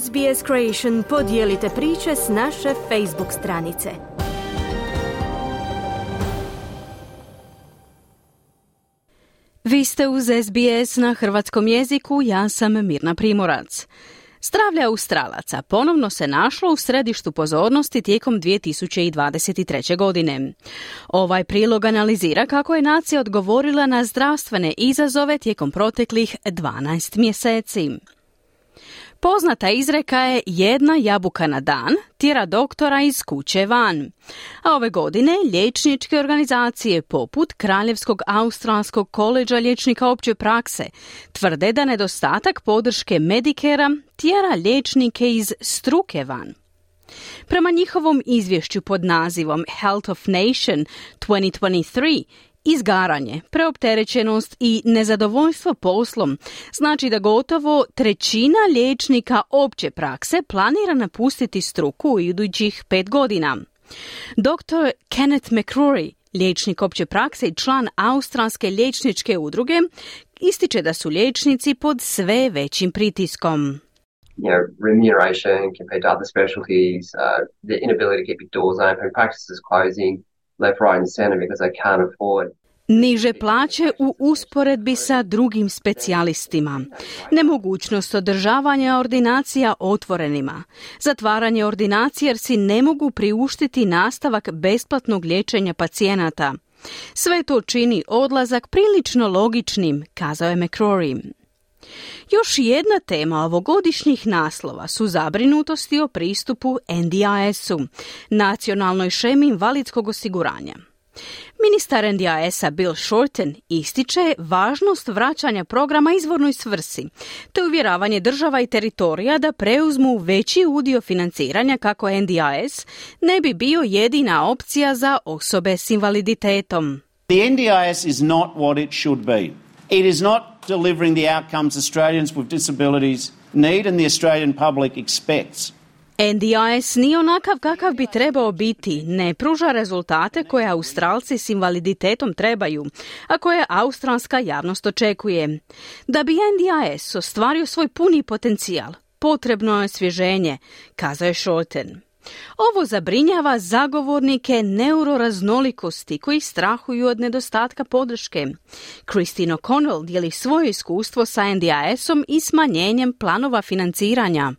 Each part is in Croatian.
SBS Creation podijelite priče s naše Facebook stranice. Vi ste uz SBS na hrvatskom jeziku, ja sam Mirna Primorac. Zdravlje Australaca ponovno se našlo u središtu pozornosti tijekom 2023. godine. Ovaj prilog analizira kako je nacija odgovorila na zdravstvene izazove tijekom proteklih 12 mjeseci. Poznata izreka je jedna jabuka na dan tjera doktora iz kuće van. A ove godine liječničke organizacije poput Kraljevskog australskog koleđa liječnika opće prakse tvrde da nedostatak podrške medikera tjera liječnike iz struke van. Prema njihovom izvješću pod nazivom Health of Nation 2023 Izgaranje, preopterećenost i nezadovoljstvo poslom znači da gotovo trećina liječnika opće prakse planira napustiti struku u idućih pet godina. Dr. Kenneth McCrory, liječnik opće prakse i član Australske liječničke udruge, ističe da su liječnici pod sve većim pritiskom. you know, left, right and because they can't afford Niže plaće u usporedbi sa drugim specijalistima, nemogućnost održavanja ordinacija otvorenima, zatvaranje ordinacije jer si ne mogu priuštiti nastavak besplatnog liječenja pacijenata. Sve to čini odlazak prilično logičnim, kazao je McCrory. Još jedna tema ovogodišnjih naslova su zabrinutosti o pristupu NDIS-u, nacionalnoj šemi invalidskog osiguranja. Ministar NDIS-a Bill Shorten ističe važnost vraćanja programa izvornoj svrsi, te uvjeravanje država i teritorija da preuzmu veći udio financiranja kako NDIS ne bi bio jedina opcija za osobe s invaliditetom. The NDIS is not what it should be. It is not delivering the outcomes Australians with disabilities need and the Australian public expects. NDIS nije onakav kakav bi trebao biti, ne pruža rezultate koje Australci s invaliditetom trebaju, a koje australska javnost očekuje. Da bi NDIS ostvario svoj puni potencijal, potrebno je svježenje, kazao je Šolten. Ovo zabrinjava zagovornike neuroraznolikosti koji strahuju od nedostatka podrške. Christine O'Connell dijeli svoje iskustvo sa NDIS-om i smanjenjem planova financiranja.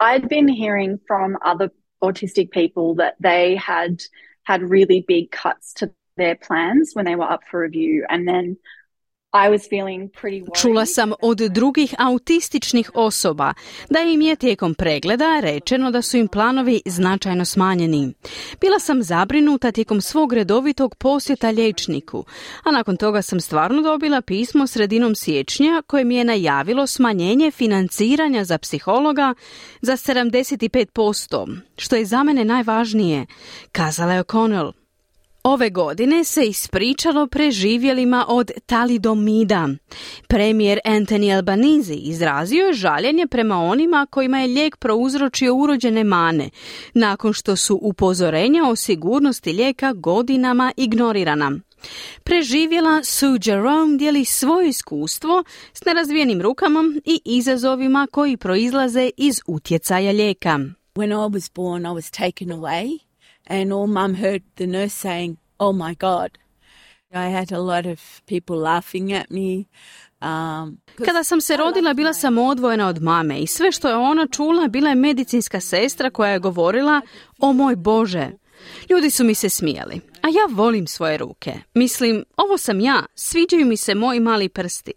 I'd been hearing from other autistic people that they had had really big cuts to their plans when they were up for review and then Čula sam od drugih autističnih osoba da im je tijekom pregleda rečeno da su im planovi značajno smanjeni. Bila sam zabrinuta tijekom svog redovitog posjeta liječniku, a nakon toga sam stvarno dobila pismo sredinom siječnja koje mi je najavilo smanjenje financiranja za psihologa za 75%, što je za mene najvažnije, kazala je O'Connell. Ove godine se ispričalo preživjelima od talidomida. Premijer Anthony Albanizi izrazio je žaljenje prema onima kojima je lijek prouzročio urođene mane, nakon što su upozorenja o sigurnosti lijeka godinama ignorirana. Preživjela Sue Jerome dijeli svoje iskustvo s nerazvijenim rukama i izazovima koji proizlaze iz utjecaja lijeka. When I was born, I was taken away and all mum heard the nurse saying, Oh my God. I had a lot of people laughing at me. Um, Kada sam se rodila, bila sam odvojena od mame i sve što je ona čula bila je medicinska sestra koja je govorila, o moj Bože. Ljudi su mi se smijali, a ja volim svoje ruke. Mislim, ovo sam ja, sviđaju mi se moji mali prsti.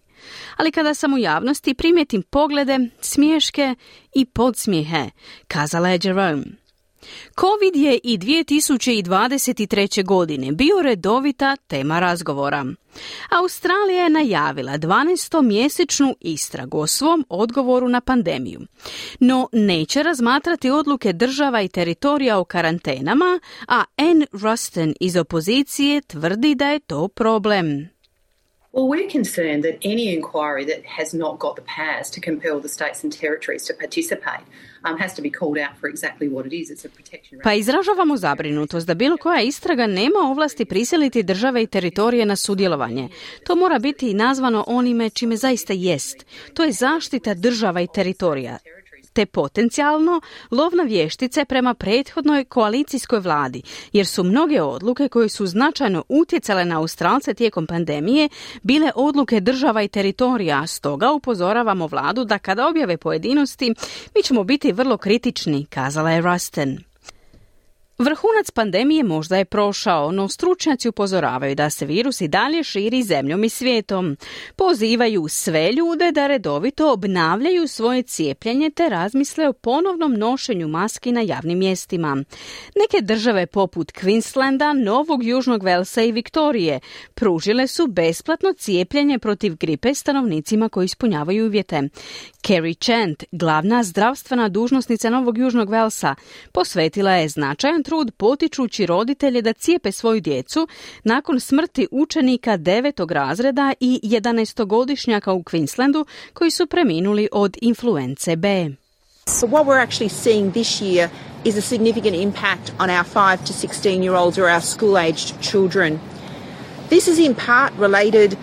Ali kada sam u javnosti primijetim poglede, smješke i podsmijehe, kazala je Jerome. Covid je i 2023. godine bio redovita tema razgovora. Australija je najavila 12-mjesečnu istragu o svom odgovoru na pandemiju, no neće razmatrati odluke država i teritorija o karantenama, a Anne Ruston iz opozicije tvrdi da je to problem. Well, we're concerned that any inquiry that has not got the powers to compel the states and territories to participate um, has to be called out for exactly what it is. It's a protection. Pa izražavamo zabrinutost da bilo koja istraga nema ovlasti prisiliti države i teritorije na sudjelovanje. To mora biti nazvano onime čime zaista jest. To je zaštita država i teritorija. Te potencijalno lovna vještice prema prethodnoj koalicijskoj vladi, jer su mnoge odluke koje su značajno utjecale na Australce tijekom pandemije bile odluke država i teritorija, stoga upozoravamo vladu da kada objave pojedinosti, mi ćemo biti vrlo kritični, kazala je Rusten. Vrhunac pandemije možda je prošao, no stručnjaci upozoravaju da se virus i dalje širi zemljom i svijetom. Pozivaju sve ljude da redovito obnavljaju svoje cijepljenje te razmisle o ponovnom nošenju maski na javnim mjestima. Neke države poput Queenslanda, Novog Južnog Velsa i Viktorije pružile su besplatno cijepljenje protiv gripe stanovnicima koji ispunjavaju uvjete. Carrie Chant, glavna zdravstvena dužnosnica Novog Južnog Velsa, posvetila je značajan trud potičući roditelje da cijepe svoju djecu nakon smrti učenika devetog razreda i 11-godišnjaka u Queenslandu koji su preminuli od influence B. So what we're actually seeing this year is a significant impact on our 5 to 16 year olds or our school aged children. This is in part related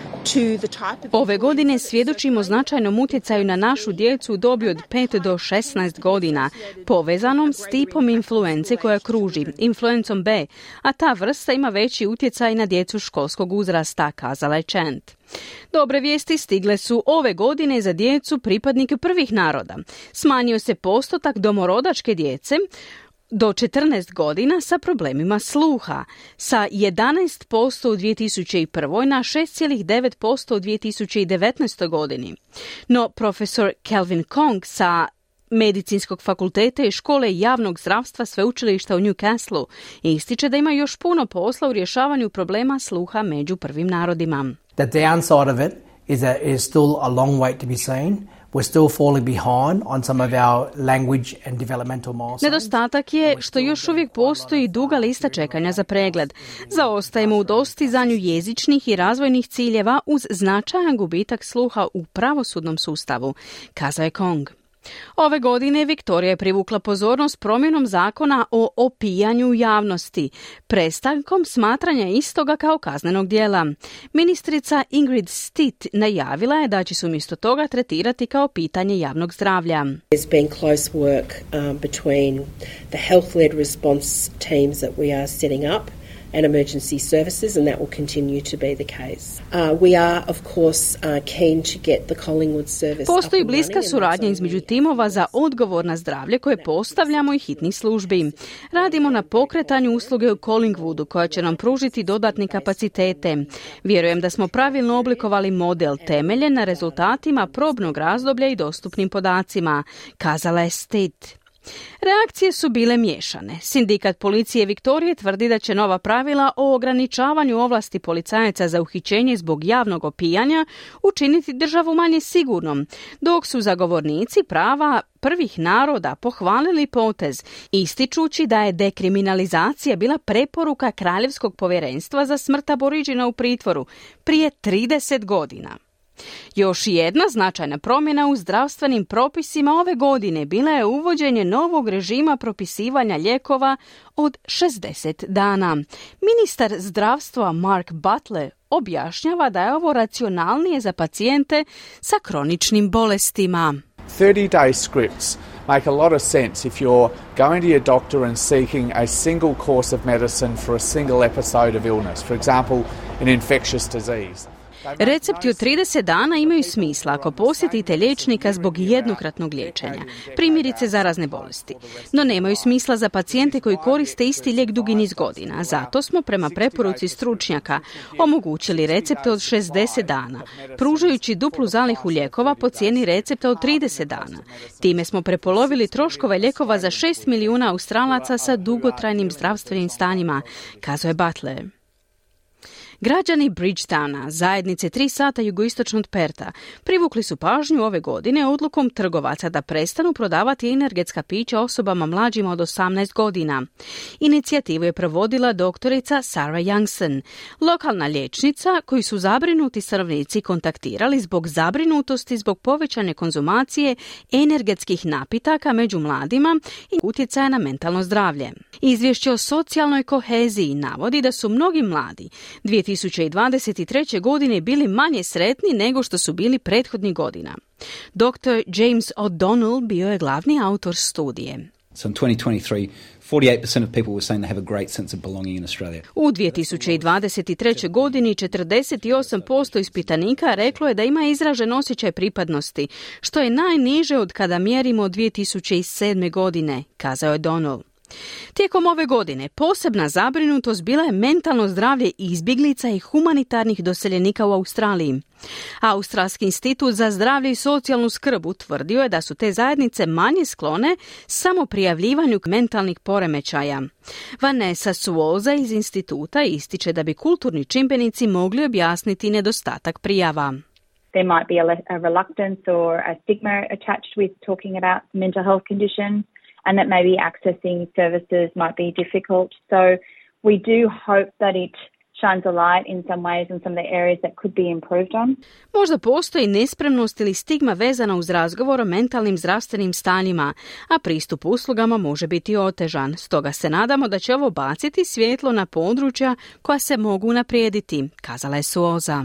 Ove godine svjedočimo značajnom utjecaju na našu djecu u dobi od 5 do 16 godina, povezanom s tipom influence koja kruži, influencom B, a ta vrsta ima veći utjecaj na djecu školskog uzrasta, kazala je Chant. Dobre vijesti stigle su ove godine za djecu pripadnike prvih naroda. Smanjio se postotak domorodačke djece, do 14 godina sa problemima sluha, sa 11% u 2001. na 6,9% u 2019. godini. No profesor Kelvin Kong sa Medicinskog fakulteta i škole javnog zdravstva sveučilišta u Newcastle ističe da ima još puno posla u rješavanju problema sluha među prvim narodima. The downside of it is that it is still a long wait to be seen. Nedostatak je što još uvijek postoji duga lista čekanja za pregled. Zaostajemo u dostizanju jezičnih i razvojnih ciljeva uz značajan gubitak sluha u pravosudnom sustavu, kazao je Kong. Ove godine Viktorija je privukla pozornost promjenom zakona o opijanju javnosti, prestankom smatranja istoga kao kaznenog dijela. Ministrica Ingrid Stitt najavila je da će se umjesto toga tretirati kao pitanje javnog zdravlja. There's been close work um, between the health-led response teams that we are setting up and emergency services, and that will continue to be the case. Uh, we are, of course, uh, keen to get the Collingwood service. Postoji bliska suradnja između timova za odgovor na zdravlje koje postavljamo i hitnih službi. Radimo na pokretanju usluge u Collingwoodu koja će nam pružiti dodatni kapacitete. Vjerujem da smo pravilno oblikovali model temeljen na rezultatima probnog razdoblja i dostupnim podacima, kazala je State. Reakcije su bile miješane. Sindikat policije Viktorije tvrdi da će nova pravila o ograničavanju ovlasti policajaca za uhićenje zbog javnog opijanja učiniti državu manje sigurnom, dok su zagovornici prava prvih naroda pohvalili potez, ističući da je dekriminalizacija bila preporuka Kraljevskog povjerenstva za smrt aboriđina u pritvoru prije 30 godina. Još jedna značajna promjena u zdravstvenim propisima ove godine bila je uvođenje novog režima propisivanja lijekova od 60 dana. Ministar zdravstva Mark Butler objašnjava da je ovo racionalnije za pacijente sa kroničnim bolestima. 30-day scripts make a lot of sense if you're going to your doctor and seeking a single course of medicine for a single episode of illness, for example, an infectious disease. Recepti od 30 dana imaju smisla ako posjetite liječnika zbog jednokratnog liječenja, primjerice zarazne bolesti. No nemaju smisla za pacijente koji koriste isti lijek dugi niz godina. Zato smo prema preporuci stručnjaka omogućili recepte od 60 dana, pružajući duplu zalihu lijekova po cijeni recepta od 30 dana. Time smo prepolovili troškove lijekova za 6 milijuna australaca sa dugotrajnim zdravstvenim stanjima, kazao je Butler. Građani Bridgetowna, zajednice tri sata jugoistočno od Perta, privukli su pažnju ove godine odlukom trgovaca da prestanu prodavati energetska pića osobama mlađima od 18 godina. Inicijativu je provodila doktorica Sarah Youngson, lokalna liječnica koju su zabrinuti stanovnici kontaktirali zbog zabrinutosti zbog povećane konzumacije energetskih napitaka među mladima i utjecaja na mentalno zdravlje. Izvješće o socijalnoj koheziji navodi da su mnogi mladi 2023. godine bili manje sretni nego što su bili prethodnih godina. Dr. James O'Donnell bio je glavni autor studije. So in 2023, 48% of people were saying they have a great sense of belonging in Australia. U 2023. godini 48% ispitanika reklo je da ima izražen osjećaj pripadnosti, što je najniže od kada mjerimo 2007. godine, kazao je Donald. Tijekom ove godine posebna zabrinutost bila je mentalno zdravlje izbjeglica i humanitarnih doseljenika u Australiji. Australski institut za zdravlje i socijalnu skrb utvrdio je da su te zajednice manje sklone samo prijavljivanju mentalnih poremećaja. Vanessa Suoza iz instituta ističe da bi kulturni čimbenici mogli objasniti nedostatak prijava. There might be a, reluctance or a stigma attached with talking about mental health conditions. And that maybe accessing services might be difficult. So we do hope that it shines a light in some ways in some of the areas that could be improved on. Možda postoji nespremnost ili stigma vezana uz razgovor o mentalnim zdravstvenim stanjima, a pristup uslugama može biti otežan. Stoga se nadamo da će ovo baciti svjetlo na područja koja se mogu naprijediti, kazala je Suoza.